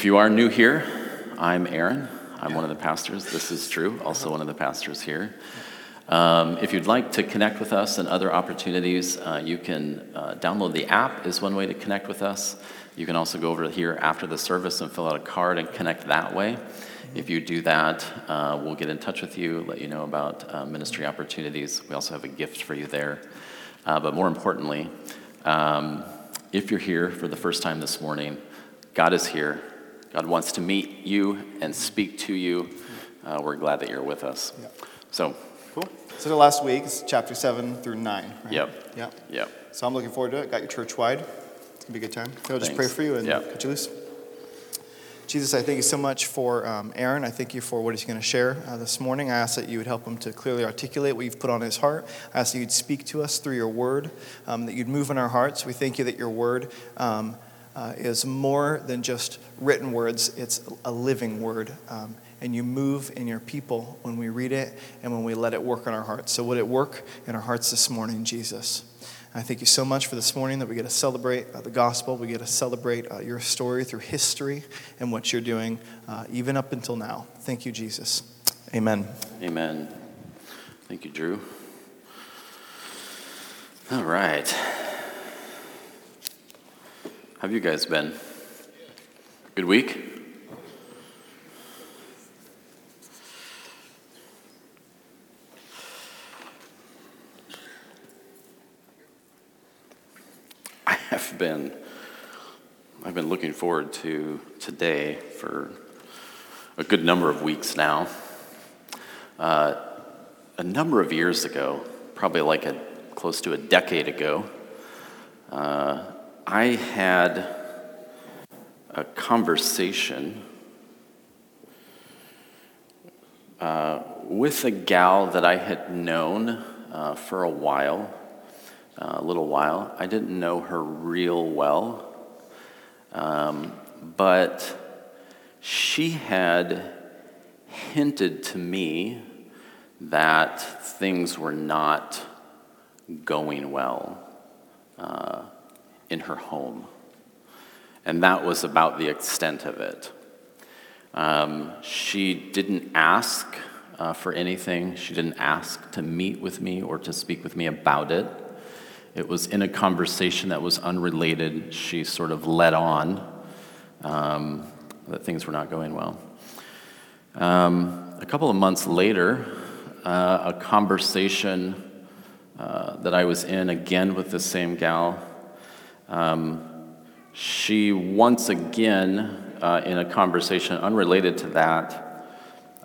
If you are new here, I'm Aaron. I'm one of the pastors. This is Drew, also one of the pastors here. Um, if you'd like to connect with us and other opportunities, uh, you can uh, download the app is one way to connect with us. You can also go over here after the service and fill out a card and connect that way. If you do that, uh, we'll get in touch with you, let you know about uh, ministry opportunities. We also have a gift for you there. Uh, but more importantly, um, if you're here for the first time this morning, God is here. God wants to meet you and speak to you. Uh, we're glad that you're with us. Yep. So, Cool. So the last week is chapter 7 through 9. Right? Yep. Yep. yep. So I'm looking forward to it. Got your church wide. It's going to be a good time. So I'll just pray for you and Yep. cut you loose. Jesus, I thank you so much for um, Aaron. I thank you for what he's going to share uh, this morning. I ask that you would help him to clearly articulate what you've put on his heart. I ask that you'd speak to us through your word, um, that you'd move in our hearts. We thank you that your word um, uh, is more than just written words, it's a living word. Um, and you move in your people when we read it and when we let it work on our hearts. So, would it work in our hearts this morning, Jesus? I thank you so much for this morning that we get to celebrate uh, the gospel. We get to celebrate uh, your story through history and what you're doing, uh, even up until now. Thank you, Jesus. Amen. Amen. Thank you, Drew. All right. Have you guys been? Good week? I have been I've been looking forward to today for a good number of weeks now. Uh, a number of years ago, probably like a close to a decade ago, uh, I had a conversation uh, with a gal that I had known uh, for a while, uh, a little while. I didn't know her real well, um, but she had hinted to me that things were not going well uh, in her home. And that was about the extent of it. Um, she didn't ask uh, for anything, she didn't ask to meet with me or to speak with me about it. It was in a conversation that was unrelated. She sort of led on um, that things were not going well. Um, a couple of months later, uh, a conversation uh, that I was in again with the same gal. Um, she once again, uh, in a conversation unrelated to that,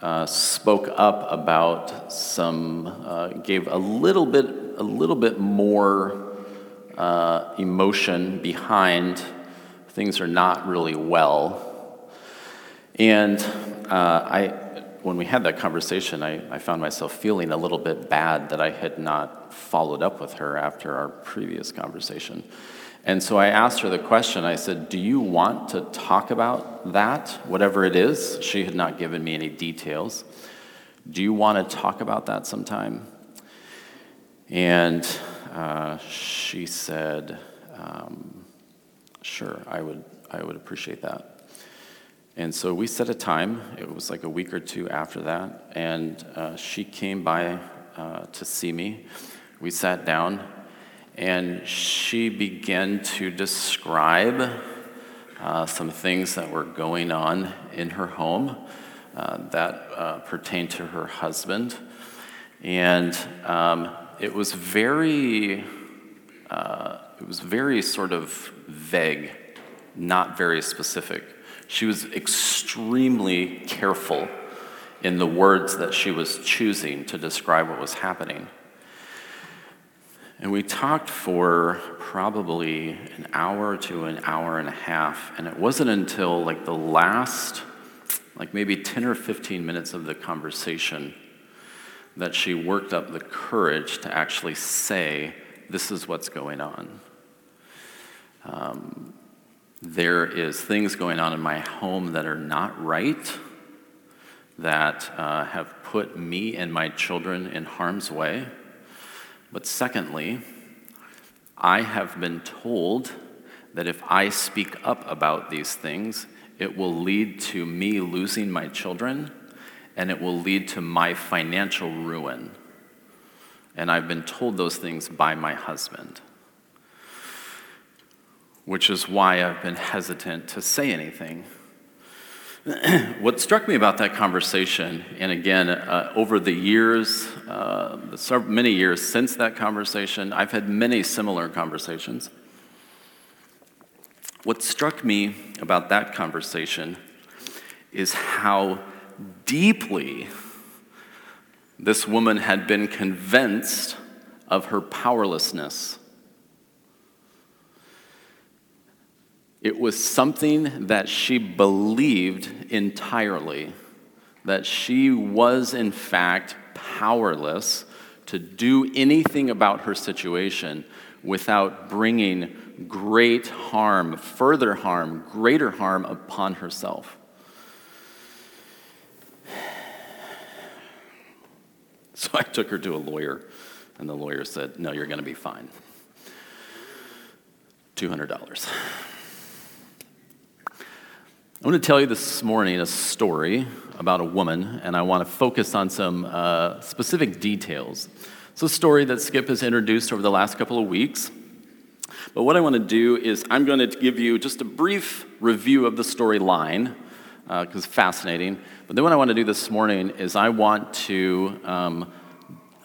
uh, spoke up about some, uh, gave a little bit, a little bit more uh, emotion behind things are not really well. And uh, I, when we had that conversation, I, I found myself feeling a little bit bad that I had not followed up with her after our previous conversation. And so I asked her the question I said, Do you want to talk about that, whatever it is? She had not given me any details. Do you want to talk about that sometime? And uh, she said, um, Sure, I would, I would appreciate that. And so we set a time. It was like a week or two after that. And uh, she came by uh, to see me. We sat down, and she began to describe uh, some things that were going on in her home uh, that uh, pertained to her husband. And um, it was very, uh, it was very sort of vague, not very specific. She was extremely careful in the words that she was choosing to describe what was happening. And we talked for probably an hour to an hour and a half. And it wasn't until like the last, like maybe 10 or 15 minutes of the conversation that she worked up the courage to actually say, This is what's going on. Um, there is things going on in my home that are not right, that uh, have put me and my children in harm's way. But secondly, I have been told that if I speak up about these things, it will lead to me losing my children, and it will lead to my financial ruin. And I've been told those things by my husband, which is why I've been hesitant to say anything. what struck me about that conversation, and again, uh, over the years, uh, the many years since that conversation, I've had many similar conversations. What struck me about that conversation is how deeply this woman had been convinced of her powerlessness. It was something that she believed entirely, that she was in fact powerless to do anything about her situation without bringing great harm, further harm, greater harm upon herself. So I took her to a lawyer, and the lawyer said, No, you're going to be fine. $200. I want to tell you this morning a story about a woman, and I want to focus on some uh, specific details. It's a story that Skip has introduced over the last couple of weeks. But what I want to do is I'm going to give you just a brief review of the storyline because uh, it's fascinating. But then what I want to do this morning is I want to um,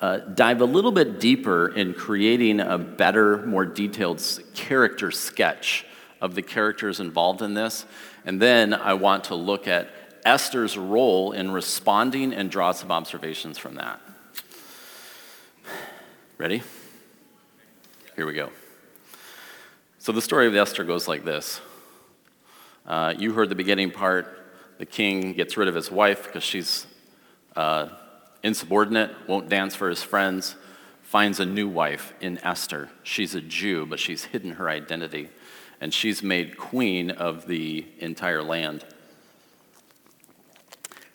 uh, dive a little bit deeper in creating a better, more detailed character sketch of the characters involved in this. And then I want to look at Esther's role in responding and draw some observations from that. Ready? Here we go. So the story of Esther goes like this. Uh, you heard the beginning part. The king gets rid of his wife because she's uh, insubordinate, won't dance for his friends, finds a new wife in Esther. She's a Jew, but she's hidden her identity, and she's made queen of the entire land.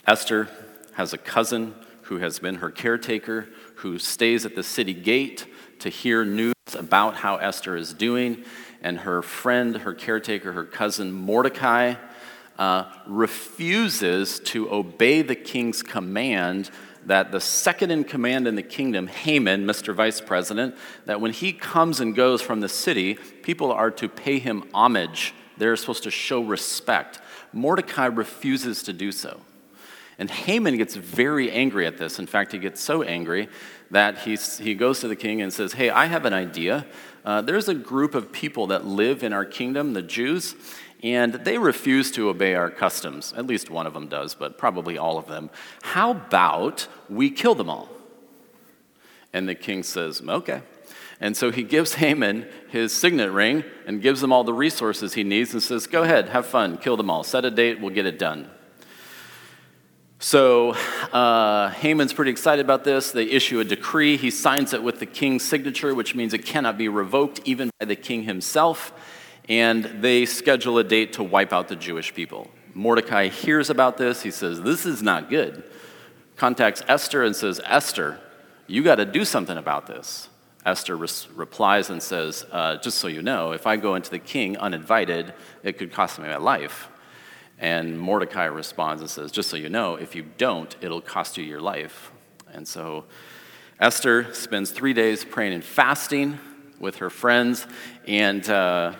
Esther has a cousin who has been her caretaker, who stays at the city gate to hear news about how Esther is doing and her friend, her caretaker, her cousin Mordecai, uh, refuses to obey the king's command that the second in command in the kingdom, Haman, Mr. Vice President, that when he comes and goes from the city, people are to pay him homage. They're supposed to show respect. Mordecai refuses to do so. And Haman gets very angry at this. In fact, he gets so angry that he's, he goes to the king and says, Hey, I have an idea. Uh, there's a group of people that live in our kingdom, the Jews, and they refuse to obey our customs. At least one of them does, but probably all of them. How about we kill them all? And the king says, Okay. And so he gives Haman his signet ring and gives him all the resources he needs and says, Go ahead, have fun, kill them all. Set a date, we'll get it done. So uh, Haman's pretty excited about this. They issue a decree. He signs it with the king's signature, which means it cannot be revoked even by the king himself. And they schedule a date to wipe out the Jewish people. Mordecai hears about this. He says, This is not good. Contacts Esther and says, Esther, you got to do something about this. Esther replies and says, uh, Just so you know, if I go into the king uninvited, it could cost me my life. And Mordecai responds and says, Just so you know, if you don't, it'll cost you your life. And so Esther spends three days praying and fasting with her friends and uh,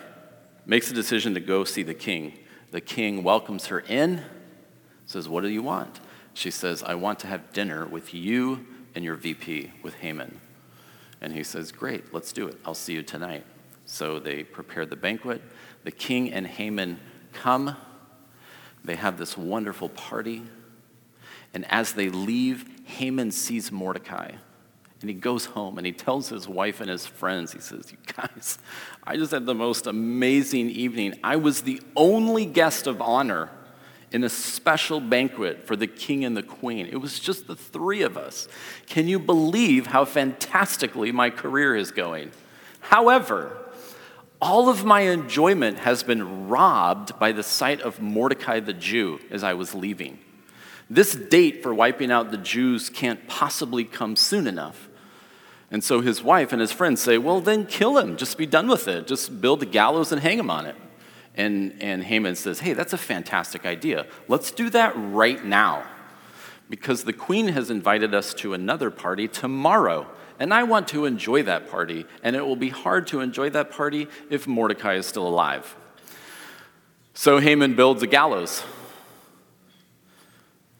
makes a decision to go see the king. The king welcomes her in, says, What do you want? She says, I want to have dinner with you and your VP, with Haman. And he says, Great, let's do it. I'll see you tonight. So they prepare the banquet. The king and Haman come they have this wonderful party. And as they leave, Haman sees Mordecai. And he goes home and he tells his wife and his friends, he says, You guys, I just had the most amazing evening. I was the only guest of honor in a special banquet for the king and the queen. It was just the three of us. Can you believe how fantastically my career is going? However, all of my enjoyment has been robbed by the sight of Mordecai the Jew as I was leaving. This date for wiping out the Jews can't possibly come soon enough. And so his wife and his friends say, Well, then kill him. Just be done with it. Just build a gallows and hang him on it. And, and Haman says, Hey, that's a fantastic idea. Let's do that right now. Because the queen has invited us to another party tomorrow. And I want to enjoy that party. And it will be hard to enjoy that party if Mordecai is still alive. So Haman builds a gallows.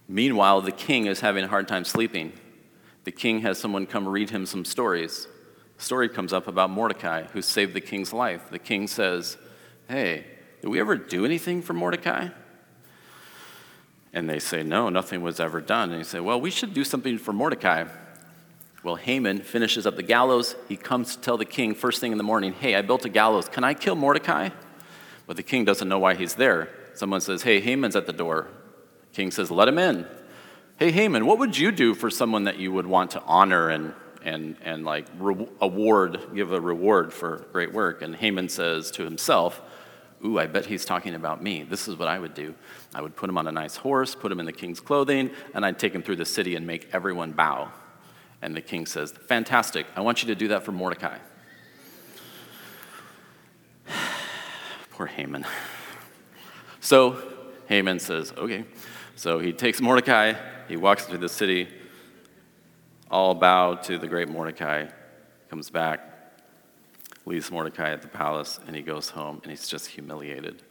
Meanwhile, the king is having a hard time sleeping. The king has someone come read him some stories. A story comes up about Mordecai, who saved the king's life. The king says, Hey, did we ever do anything for Mordecai? And they say, No, nothing was ever done. And he say, Well, we should do something for Mordecai. Well, Haman finishes up the gallows. He comes to tell the king first thing in the morning, Hey, I built a gallows. Can I kill Mordecai? But the king doesn't know why he's there. Someone says, Hey, Haman's at the door. King says, Let him in. Hey, Haman, what would you do for someone that you would want to honor and, and, and like re- award, give a reward for great work? And Haman says to himself, Ooh, I bet he's talking about me. This is what I would do. I would put him on a nice horse, put him in the king's clothing, and I'd take him through the city and make everyone bow. And the king says, Fantastic. I want you to do that for Mordecai. Poor Haman. So Haman says, Okay. So he takes Mordecai, he walks into the city, all bow to the great Mordecai, comes back, leaves Mordecai at the palace, and he goes home, and he's just humiliated.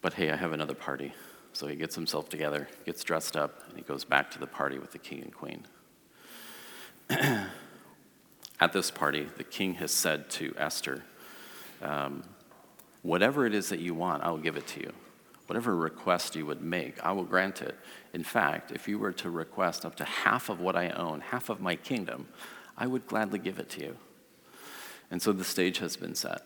But hey, I have another party. So he gets himself together, gets dressed up, and he goes back to the party with the king and queen. At this party, the king has said to Esther, um, Whatever it is that you want, I will give it to you. Whatever request you would make, I will grant it. In fact, if you were to request up to half of what I own, half of my kingdom, I would gladly give it to you. And so the stage has been set.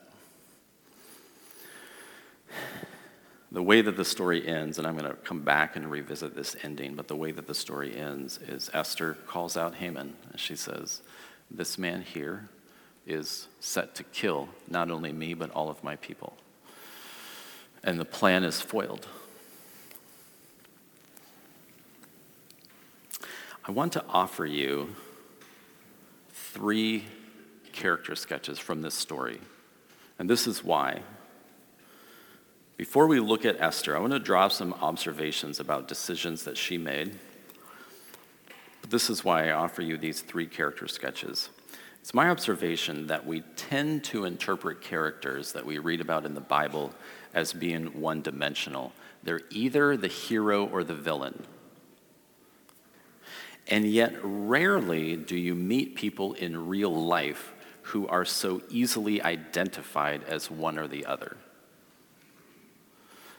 The way that the story ends, and I'm going to come back and revisit this ending, but the way that the story ends is Esther calls out Haman, and she says, This man here is set to kill not only me, but all of my people and the plan is foiled. I want to offer you three character sketches from this story. And this is why. Before we look at Esther, I want to draw some observations about decisions that she made. But this is why I offer you these three character sketches. It's my observation that we tend to interpret characters that we read about in the Bible as being one dimensional. They're either the hero or the villain. And yet, rarely do you meet people in real life who are so easily identified as one or the other.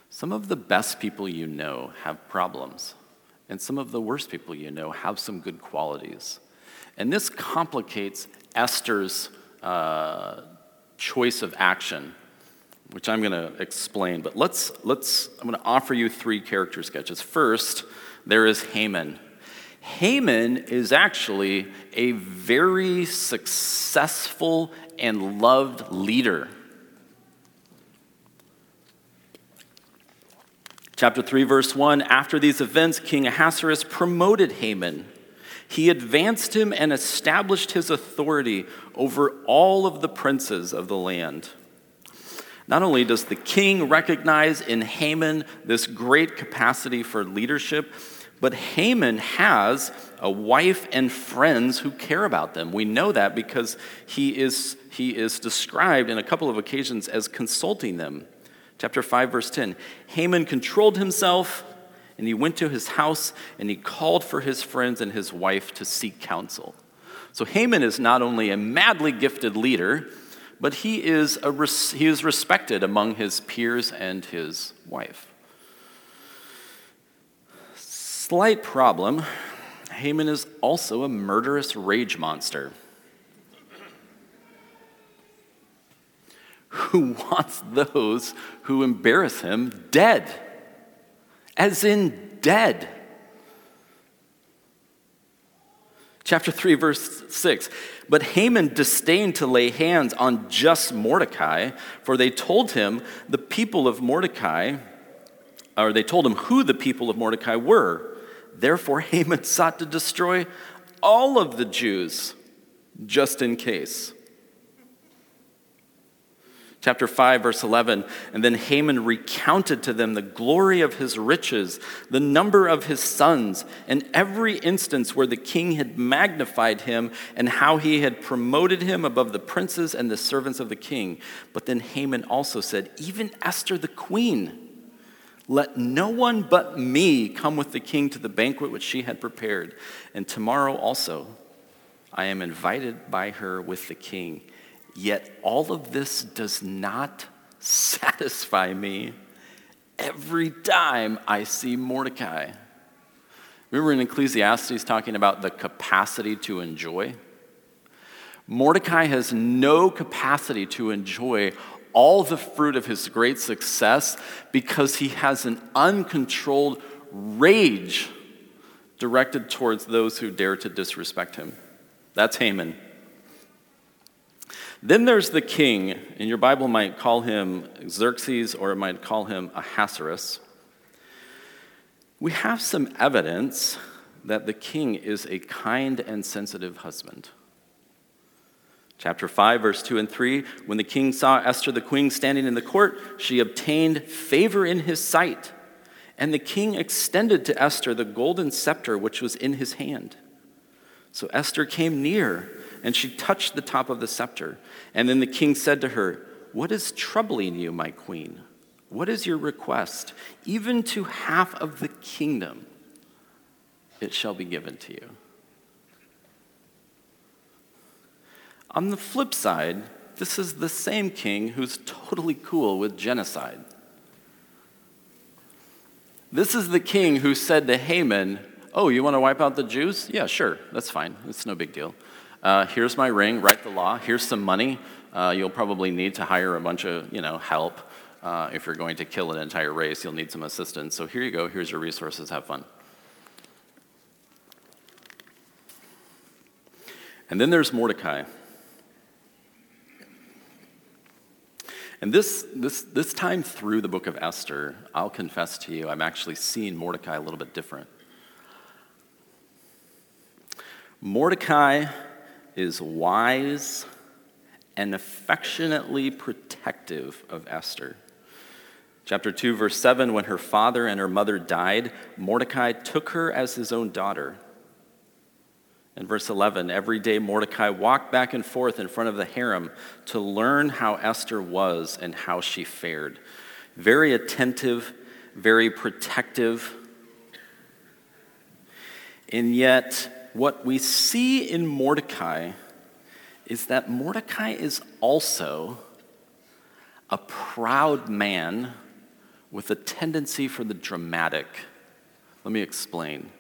Some of the best people you know have problems, and some of the worst people you know have some good qualities. And this complicates Esther's uh, choice of action which I'm going to explain. But let's, let's, I'm going to offer you three character sketches. First, there is Haman. Haman is actually a very successful and loved leader. Chapter 3, verse 1 After these events, King Ahasuerus promoted Haman. He advanced him and established his authority over all of the princes of the land. Not only does the king recognize in Haman this great capacity for leadership, but Haman has a wife and friends who care about them. We know that because he is, he is described in a couple of occasions as consulting them. Chapter 5, verse 10 Haman controlled himself, and he went to his house, and he called for his friends and his wife to seek counsel. So Haman is not only a madly gifted leader, but he is, a, he is respected among his peers and his wife. Slight problem Haman is also a murderous rage monster who wants those who embarrass him dead, as in dead. Chapter 3, verse 6. But Haman disdained to lay hands on just Mordecai, for they told him the people of Mordecai, or they told him who the people of Mordecai were. Therefore, Haman sought to destroy all of the Jews, just in case. Chapter 5, verse 11. And then Haman recounted to them the glory of his riches, the number of his sons, and every instance where the king had magnified him, and how he had promoted him above the princes and the servants of the king. But then Haman also said, Even Esther the queen, let no one but me come with the king to the banquet which she had prepared. And tomorrow also I am invited by her with the king. Yet all of this does not satisfy me every time I see Mordecai. Remember in Ecclesiastes talking about the capacity to enjoy? Mordecai has no capacity to enjoy all the fruit of his great success because he has an uncontrolled rage directed towards those who dare to disrespect him. That's Haman. Then there's the king, and your Bible might call him Xerxes or it might call him Ahasuerus. We have some evidence that the king is a kind and sensitive husband. Chapter 5, verse 2 and 3 When the king saw Esther the queen standing in the court, she obtained favor in his sight. And the king extended to Esther the golden scepter which was in his hand. So Esther came near and she touched the top of the scepter. And then the king said to her, What is troubling you, my queen? What is your request? Even to half of the kingdom it shall be given to you. On the flip side, this is the same king who's totally cool with genocide. This is the king who said to Haman, Oh, you want to wipe out the Jews? Yeah, sure, that's fine. It's no big deal. Uh, here's my ring, write the law. Here's some money. Uh, you'll probably need to hire a bunch of, you know, help. Uh, if you're going to kill an entire race, you'll need some assistance. So here you go. Here's your resources. Have fun. And then there's Mordecai. And this, this, this time through the book of Esther, I'll confess to you, I'm actually seeing Mordecai a little bit different. Mordecai is wise and affectionately protective of Esther. Chapter 2, verse 7 When her father and her mother died, Mordecai took her as his own daughter. In verse 11, every day Mordecai walked back and forth in front of the harem to learn how Esther was and how she fared. Very attentive, very protective. And yet, what we see in Mordecai is that Mordecai is also a proud man with a tendency for the dramatic. Let me explain.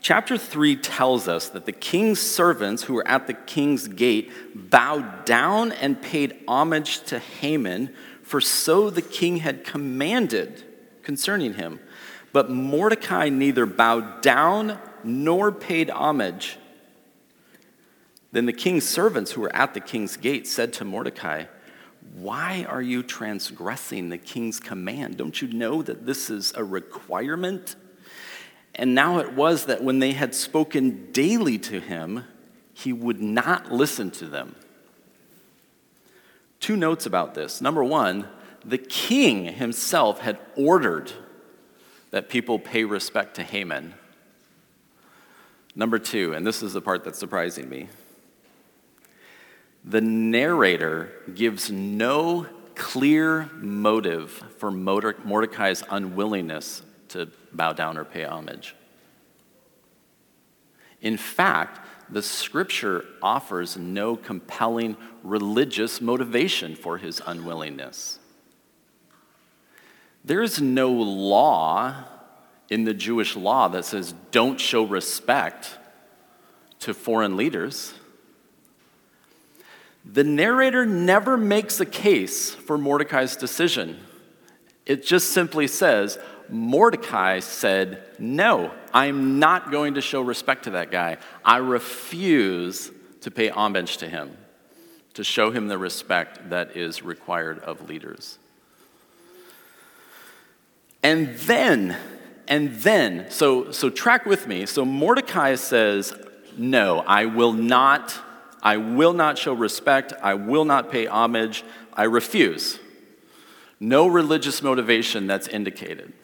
Chapter 3 tells us that the king's servants who were at the king's gate bowed down and paid homage to Haman, for so the king had commanded concerning him. But Mordecai neither bowed down nor paid homage. Then the king's servants who were at the king's gate said to Mordecai, Why are you transgressing the king's command? Don't you know that this is a requirement? And now it was that when they had spoken daily to him, he would not listen to them. Two notes about this. Number one, the king himself had ordered that people pay respect to Haman. Number two, and this is the part that's surprising me the narrator gives no clear motive for Mordecai's unwillingness to bow down or pay homage. In fact, the scripture offers no compelling religious motivation for his unwillingness. There is no law in the Jewish law that says don't show respect to foreign leaders. The narrator never makes a case for Mordecai's decision. It just simply says, Mordecai said, No, I'm not going to show respect to that guy. I refuse to pay homage to him, to show him the respect that is required of leaders. And then, and then, so, so track with me. So Mordecai says, No, I will not, I will not show respect. I will not pay homage. I refuse. No religious motivation that's indicated.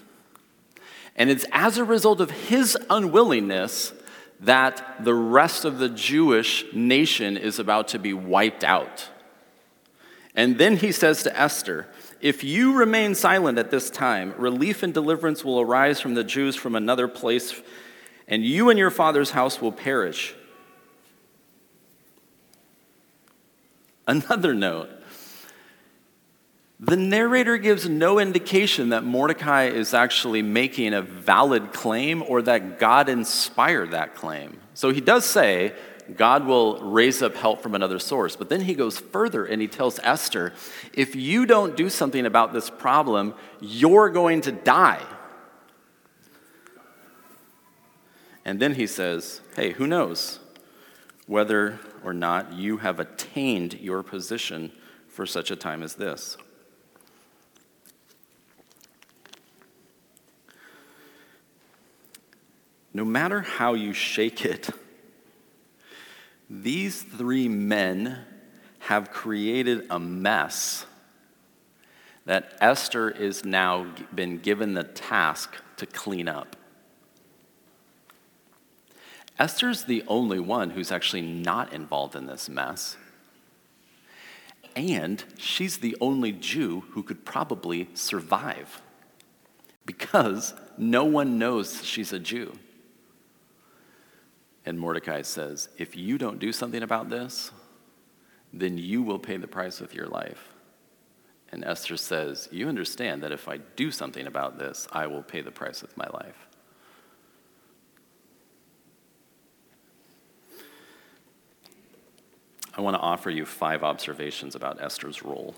And it's as a result of his unwillingness that the rest of the Jewish nation is about to be wiped out. And then he says to Esther, If you remain silent at this time, relief and deliverance will arise from the Jews from another place, and you and your father's house will perish. Another note the narrator gives no indication that Mordecai is actually making a valid claim or that God inspired that claim. So he does say, God will raise up help from another source. But then he goes further and he tells Esther, if you don't do something about this problem, you're going to die. And then he says, hey, who knows whether or not you have attained your position for such a time as this? No matter how you shake it, these three men have created a mess that Esther is now been given the task to clean up. Esther's the only one who's actually not involved in this mess. And she's the only Jew who could probably survive because no one knows she's a Jew. And Mordecai says, If you don't do something about this, then you will pay the price with your life. And Esther says, You understand that if I do something about this, I will pay the price with my life. I want to offer you five observations about Esther's role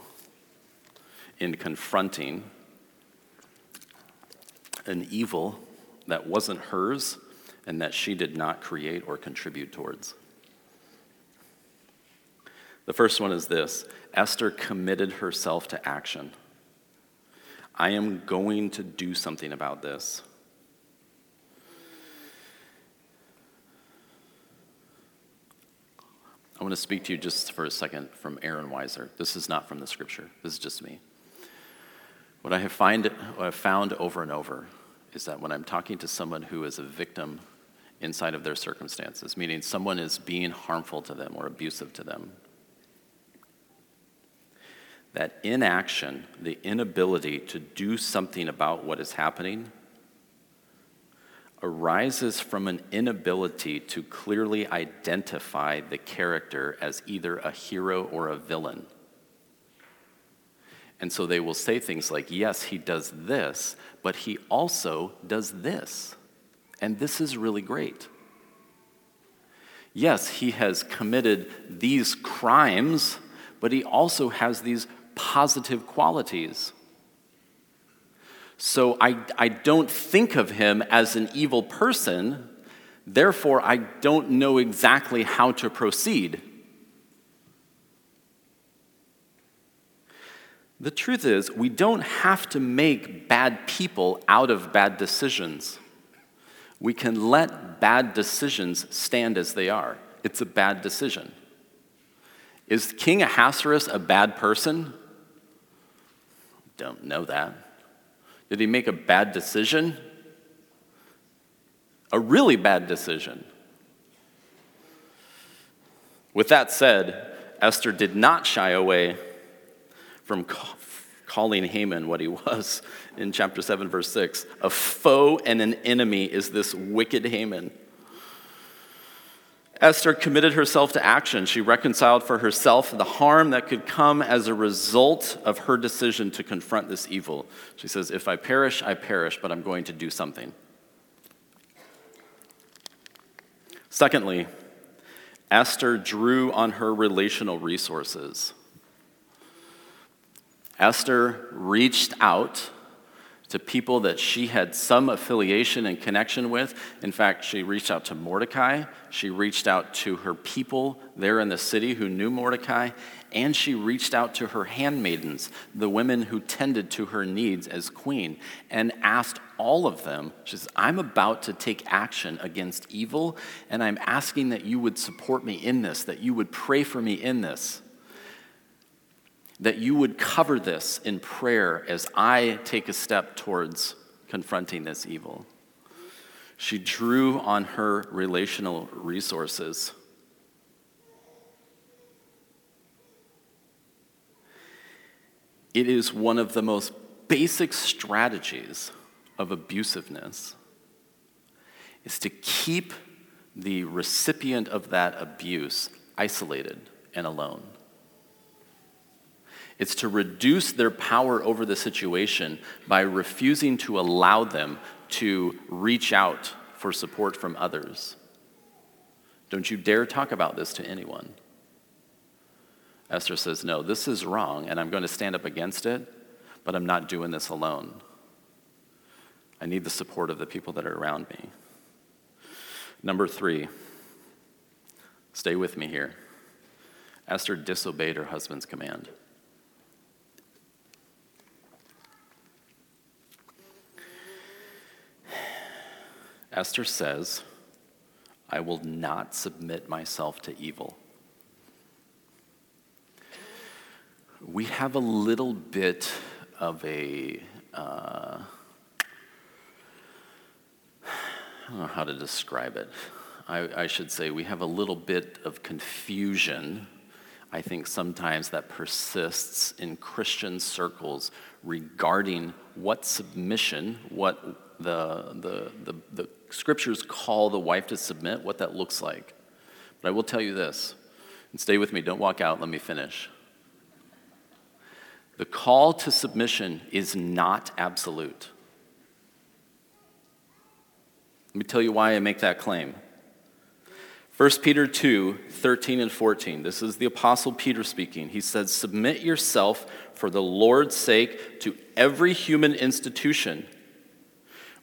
in confronting an evil that wasn't hers and that she did not create or contribute towards. The first one is this Esther committed herself to action. I am going to do something about this. I want to speak to you just for a second from Aaron Weiser. This is not from the scripture, this is just me. What I have, find, what I've found over and over is that when I'm talking to someone who is a victim inside of their circumstances, meaning someone is being harmful to them or abusive to them. That inaction, the inability to do something about what is happening, arises from an inability to clearly identify the character as either a hero or a villain. And so they will say things like, yes, he does this, but he also does this. And this is really great. Yes, he has committed these crimes, but he also has these positive qualities. So I, I don't think of him as an evil person, therefore, I don't know exactly how to proceed. The truth is, we don't have to make bad people out of bad decisions we can let bad decisions stand as they are. It's a bad decision. Is King Ahasuerus a bad person? Don't know that. Did he make a bad decision? A really bad decision. With that said, Esther did not shy away from calling Haman what he was in chapter 7, verse 6. A foe and an enemy is this wicked Haman. Esther committed herself to action. She reconciled for herself the harm that could come as a result of her decision to confront this evil. She says, If I perish, I perish, but I'm going to do something. Secondly, Esther drew on her relational resources. Esther reached out to people that she had some affiliation and connection with. In fact, she reached out to Mordecai, she reached out to her people there in the city who knew Mordecai, and she reached out to her handmaidens, the women who tended to her needs as queen, and asked all of them, she says, I'm about to take action against evil, and I'm asking that you would support me in this, that you would pray for me in this that you would cover this in prayer as I take a step towards confronting this evil. She drew on her relational resources. It is one of the most basic strategies of abusiveness is to keep the recipient of that abuse isolated and alone. It's to reduce their power over the situation by refusing to allow them to reach out for support from others. Don't you dare talk about this to anyone. Esther says, No, this is wrong, and I'm going to stand up against it, but I'm not doing this alone. I need the support of the people that are around me. Number three, stay with me here. Esther disobeyed her husband's command. Esther says, I will not submit myself to evil. We have a little bit of a, uh, I don't know how to describe it. I, I should say we have a little bit of confusion, I think sometimes that persists in Christian circles regarding what submission, what the, the, the, the scriptures call the wife to submit, what that looks like. But I will tell you this, and stay with me, don't walk out, let me finish. The call to submission is not absolute. Let me tell you why I make that claim. 1 Peter 2 13 and 14. This is the Apostle Peter speaking. He says, Submit yourself for the Lord's sake to every human institution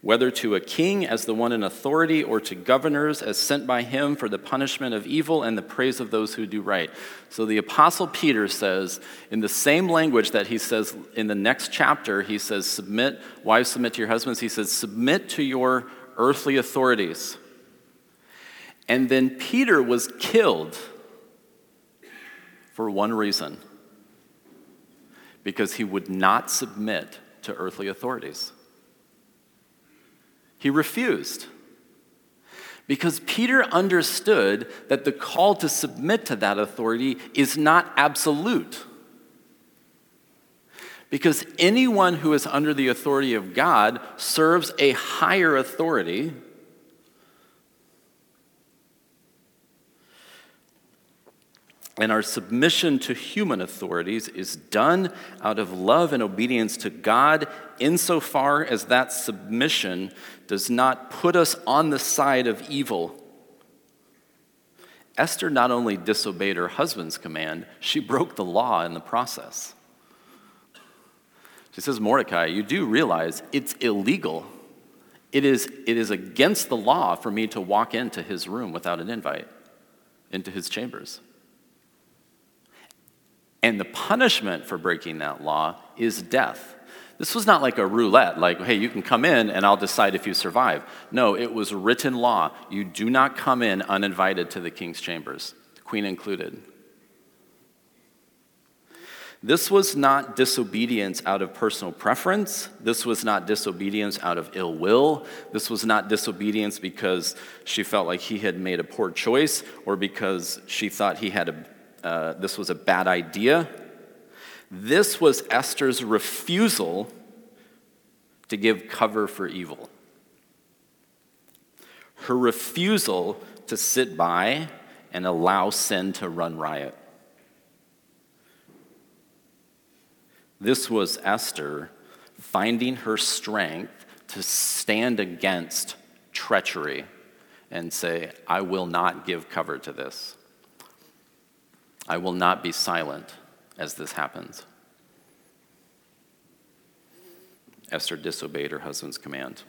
whether to a king as the one in authority or to governors as sent by him for the punishment of evil and the praise of those who do right. So the apostle Peter says in the same language that he says in the next chapter he says submit wives submit to your husbands he says submit to your earthly authorities. And then Peter was killed for one reason. Because he would not submit to earthly authorities. He refused. Because Peter understood that the call to submit to that authority is not absolute. Because anyone who is under the authority of God serves a higher authority and our submission to human authorities is done out of love and obedience to God, insofar as that submission does not put us on the side of evil. Esther not only disobeyed her husband's command, she broke the law in the process. She says, Mordecai, you do realize it's illegal. It is, it is against the law for me to walk into his room without an invite, into his chambers. And the punishment for breaking that law is death. This was not like a roulette, like, hey, you can come in and I'll decide if you survive. No, it was written law. You do not come in uninvited to the king's chambers, the queen included. This was not disobedience out of personal preference. This was not disobedience out of ill will. This was not disobedience because she felt like he had made a poor choice or because she thought he had a uh, this was a bad idea. This was Esther's refusal to give cover for evil. Her refusal to sit by and allow sin to run riot. This was Esther finding her strength to stand against treachery and say, I will not give cover to this. I will not be silent as this happens. Esther disobeyed her husband's command.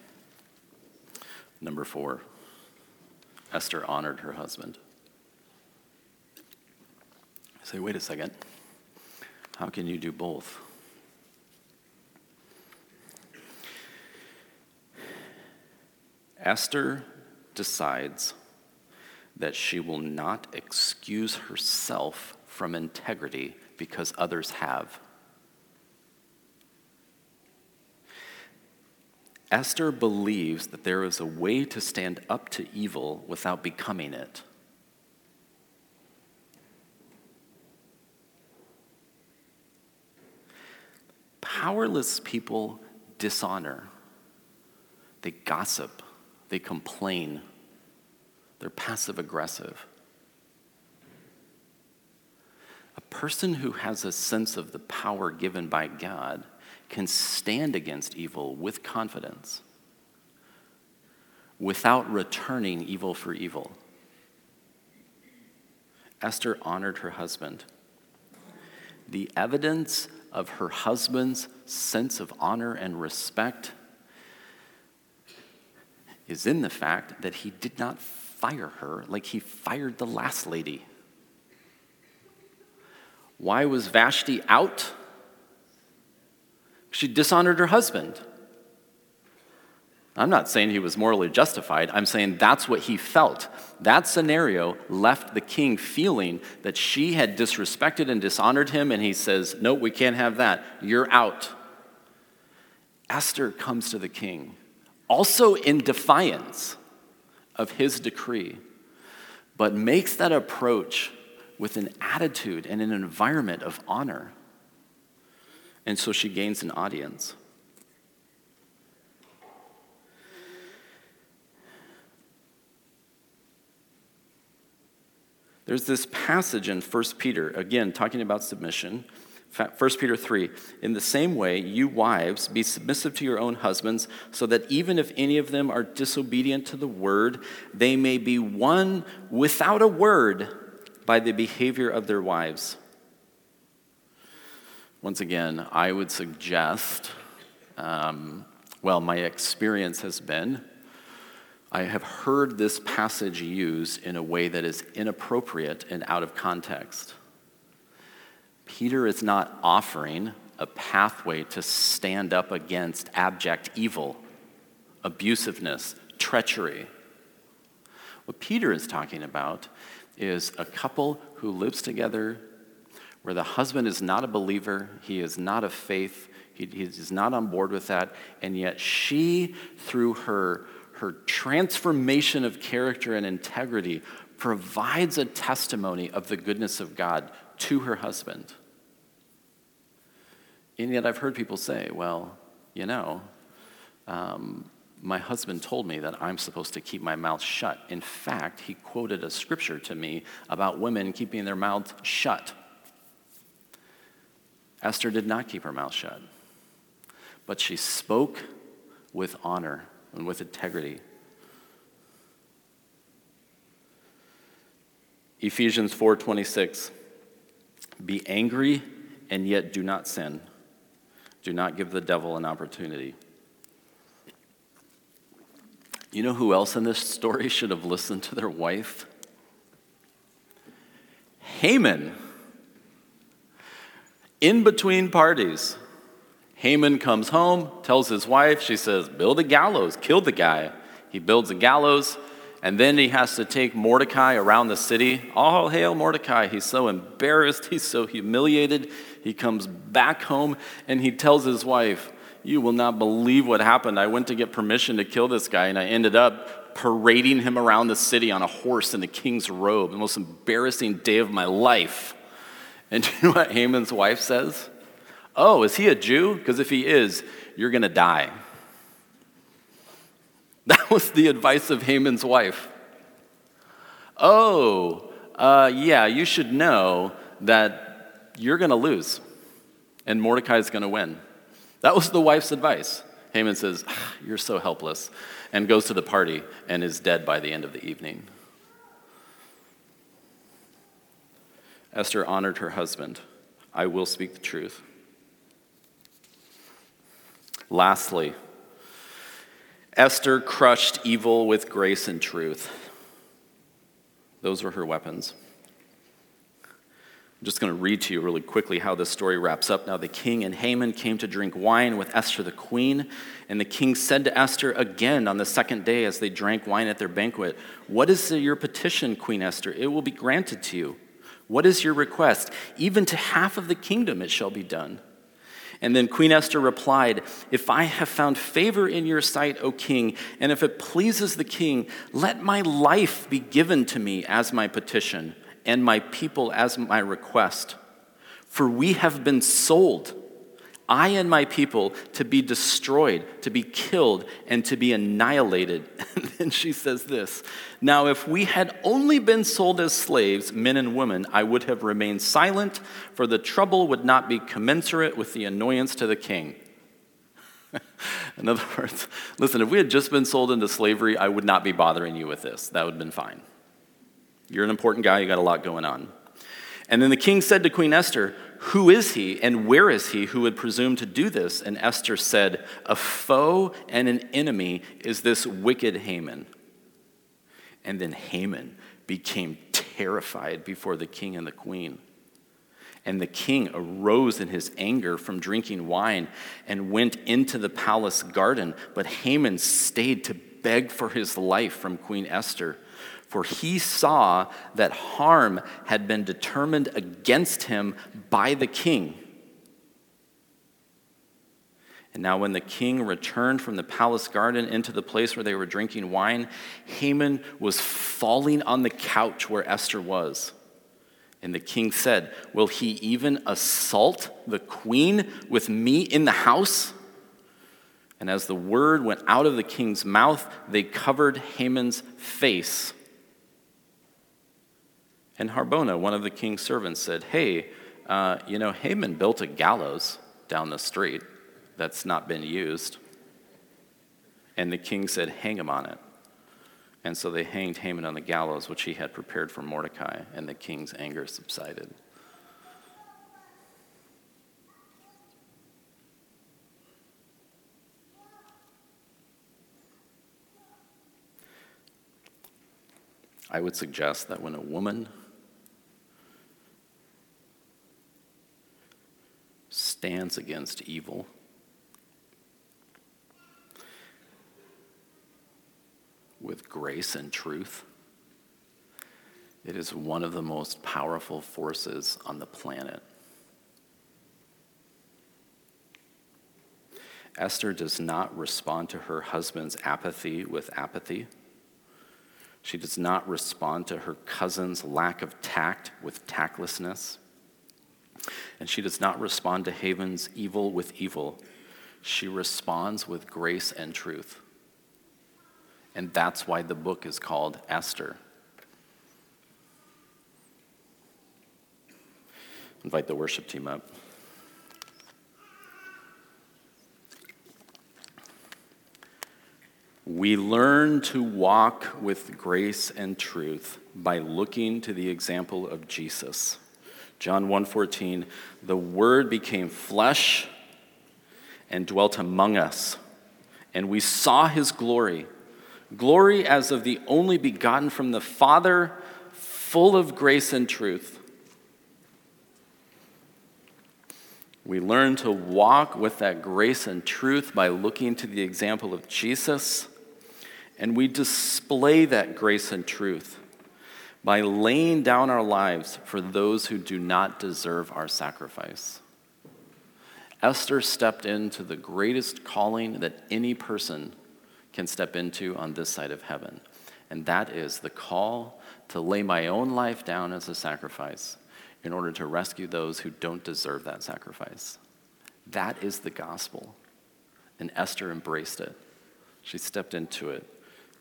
Number four, Esther honored her husband. I say, wait a second. How can you do both? Esther decides that she will not excuse herself from integrity because others have. Esther believes that there is a way to stand up to evil without becoming it. Powerless people dishonor, they gossip, they complain, they're passive aggressive. A person who has a sense of the power given by God can stand against evil with confidence without returning evil for evil. Esther honored her husband. The evidence of her husband's sense of honor and respect is in the fact that he did not fire her like he fired the last lady. Why was Vashti out? She dishonored her husband. I'm not saying he was morally justified. I'm saying that's what he felt. That scenario left the king feeling that she had disrespected and dishonored him, and he says, No, we can't have that. You're out. Esther comes to the king, also in defiance of his decree, but makes that approach with an attitude and an environment of honor. And so she gains an audience. There's this passage in 1 Peter, again, talking about submission. 1 Peter 3 In the same way, you wives, be submissive to your own husbands, so that even if any of them are disobedient to the word, they may be won without a word by the behavior of their wives. Once again, I would suggest, um, well, my experience has been I have heard this passage used in a way that is inappropriate and out of context. Peter is not offering a pathway to stand up against abject evil, abusiveness, treachery. What Peter is talking about is a couple who lives together where the husband is not a believer, he is not of faith, he, he is not on board with that, and yet she, through her her transformation of character and integrity provides a testimony of the goodness of God to her husband. And yet, I've heard people say, well, you know, um, my husband told me that I'm supposed to keep my mouth shut. In fact, he quoted a scripture to me about women keeping their mouths shut. Esther did not keep her mouth shut, but she spoke with honor and with integrity. Ephesians 4:26 Be angry and yet do not sin. Do not give the devil an opportunity. You know who else in this story should have listened to their wife? Haman. In between parties, Haman comes home, tells his wife, she says, Build a gallows, kill the guy. He builds a gallows, and then he has to take Mordecai around the city. All hail Mordecai. He's so embarrassed, he's so humiliated. He comes back home and he tells his wife, You will not believe what happened. I went to get permission to kill this guy, and I ended up parading him around the city on a horse in the king's robe, the most embarrassing day of my life. And you know what Haman's wife says? Oh, is he a Jew? Because if he is, you're going to die. That was the advice of Haman's wife. Oh, uh, yeah, you should know that you're going to lose and Mordecai is going to win. That was the wife's advice. Haman says, ah, You're so helpless, and goes to the party and is dead by the end of the evening. Esther honored her husband. I will speak the truth. Lastly, Esther crushed evil with grace and truth. Those were her weapons. I'm just going to read to you really quickly how this story wraps up. Now, the king and Haman came to drink wine with Esther the queen, and the king said to Esther again on the second day as they drank wine at their banquet, What is your petition, Queen Esther? It will be granted to you. What is your request? Even to half of the kingdom it shall be done. And then Queen Esther replied, If I have found favor in your sight, O king, and if it pleases the king, let my life be given to me as my petition and my people as my request. For we have been sold, I and my people, to be destroyed, to be killed, and to be annihilated. And then she says this Now, if we had only been sold as slaves, men and women, I would have remained silent, for the trouble would not be commensurate with the annoyance to the king. In other words, listen, if we had just been sold into slavery, I would not be bothering you with this. That would have been fine. You're an important guy, you got a lot going on. And then the king said to Queen Esther, Who is he and where is he who would presume to do this? And Esther said, A foe and an enemy is this wicked Haman. And then Haman became terrified before the king and the queen. And the king arose in his anger from drinking wine and went into the palace garden. But Haman stayed to beg for his life from Queen Esther for he saw that harm had been determined against him by the king. And now, when the king returned from the palace garden into the place where they were drinking wine, Haman was falling on the couch where Esther was. And the king said, Will he even assault the queen with me in the house? And as the word went out of the king's mouth, they covered Haman's face and Harbona, one of the king's servants, said, Hey, uh, you know, Haman built a gallows down the street that's not been used. And the king said, Hang him on it. And so they hanged Haman on the gallows, which he had prepared for Mordecai, and the king's anger subsided. I would suggest that when a woman stands against evil. With grace and truth, it is one of the most powerful forces on the planet. Esther does not respond to her husband's apathy with apathy. She does not respond to her cousin's lack of tact with tactlessness. And she does not respond to Haman's evil with evil. She responds with grace and truth. And that's why the book is called Esther. Invite the worship team up. We learn to walk with grace and truth by looking to the example of Jesus. John 1:14, the word became flesh and dwelt among us, and we saw his glory, glory as of the only begotten from the Father, full of grace and truth. We learn to walk with that grace and truth by looking to the example of Jesus, and we display that grace and truth by laying down our lives for those who do not deserve our sacrifice. Esther stepped into the greatest calling that any person can step into on this side of heaven, and that is the call to lay my own life down as a sacrifice in order to rescue those who don't deserve that sacrifice. That is the gospel, and Esther embraced it. She stepped into it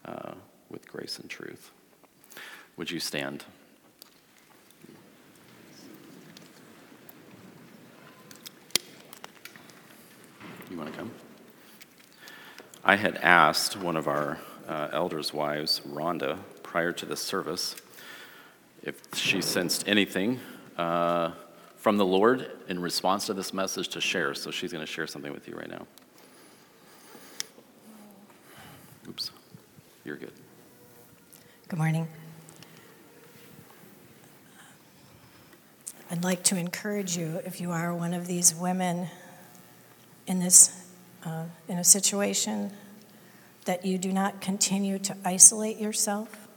uh, with grace and truth. Would you stand? You want to come? I had asked one of our uh, elders' wives, Rhonda, prior to this service, if she sensed anything uh, from the Lord in response to this message to share. So she's going to share something with you right now. Oops, you're good. Good morning. I'd like to encourage you, if you are one of these women in this uh, in a situation, that you do not continue to isolate yourself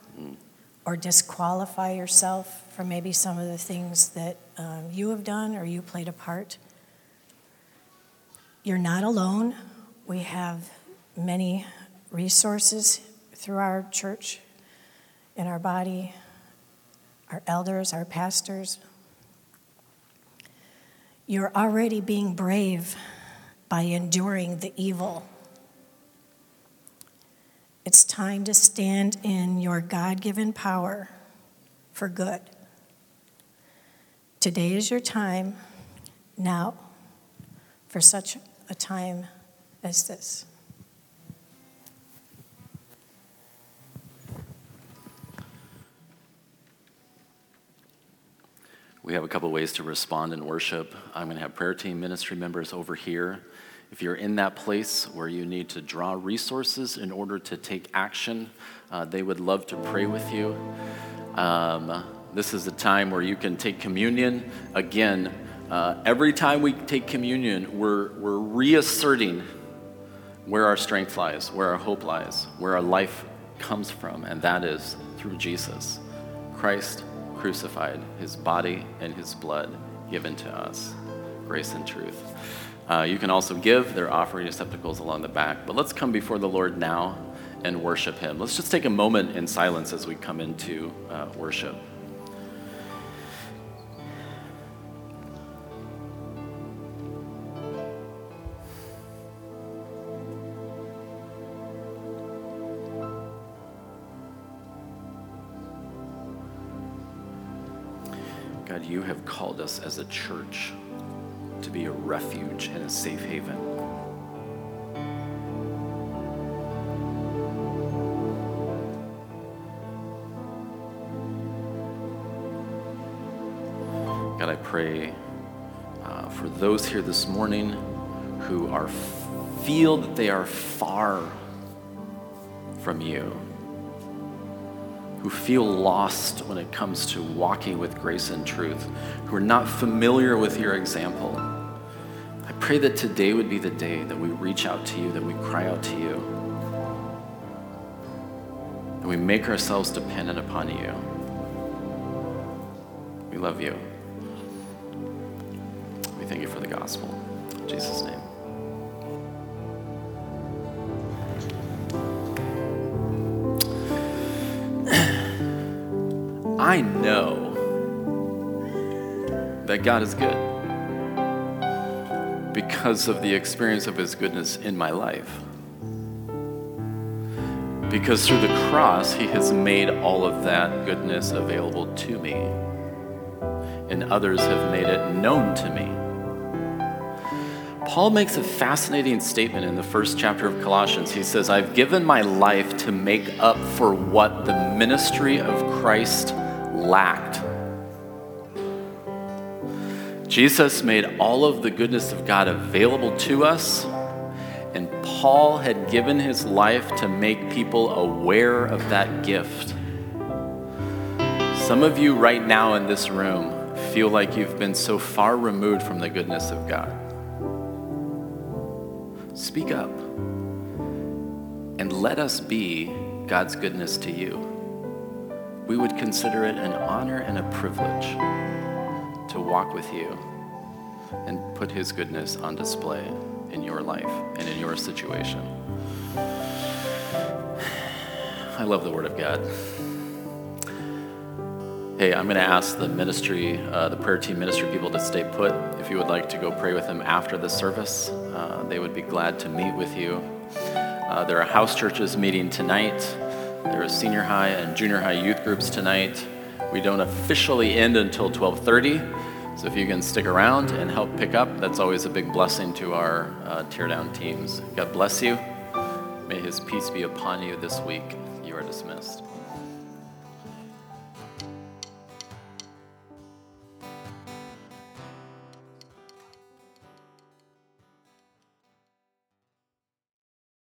or disqualify yourself from maybe some of the things that um, you have done or you played a part. You're not alone. We have many resources through our church, in our body, our elders, our pastors. You're already being brave by enduring the evil. It's time to stand in your God given power for good. Today is your time, now, for such a time as this. We have a couple ways to respond in worship. I'm going to have prayer team ministry members over here. If you're in that place where you need to draw resources in order to take action, uh, they would love to pray with you. Um, this is a time where you can take communion. Again, uh, every time we take communion, we're, we're reasserting where our strength lies, where our hope lies, where our life comes from, and that is through Jesus. Christ crucified, his body and his blood given to us. Grace and truth. Uh, you can also give. There are offering receptacles along the back. But let's come before the Lord now and worship him. Let's just take a moment in silence as we come into uh, worship. You have called us as a church to be a refuge and a safe haven. God, I pray uh, for those here this morning who are feel that they are far from you who feel lost when it comes to walking with grace and truth, who are not familiar with your example. I pray that today would be the day that we reach out to you, that we cry out to you, and we make ourselves dependent upon you. We love you. We thank you for the gospel. In Jesus' name. I know that God is good because of the experience of His goodness in my life. Because through the cross, He has made all of that goodness available to me, and others have made it known to me. Paul makes a fascinating statement in the first chapter of Colossians. He says, I've given my life to make up for what the ministry of Christ lacked. Jesus made all of the goodness of God available to us, and Paul had given his life to make people aware of that gift. Some of you right now in this room feel like you've been so far removed from the goodness of God. Speak up and let us be God's goodness to you we would consider it an honor and a privilege to walk with you and put His goodness on display in your life and in your situation. I love the Word of God. Hey, I'm going to ask the ministry, uh, the prayer team ministry people to stay put. If you would like to go pray with them after the service, uh, they would be glad to meet with you. Uh, there are house churches meeting tonight. There is senior high and junior high youth groups tonight. We don't officially end until 12:30, so if you can stick around and help pick up, that's always a big blessing to our uh, teardown teams. God bless you. May His peace be upon you this week. You are dismissed.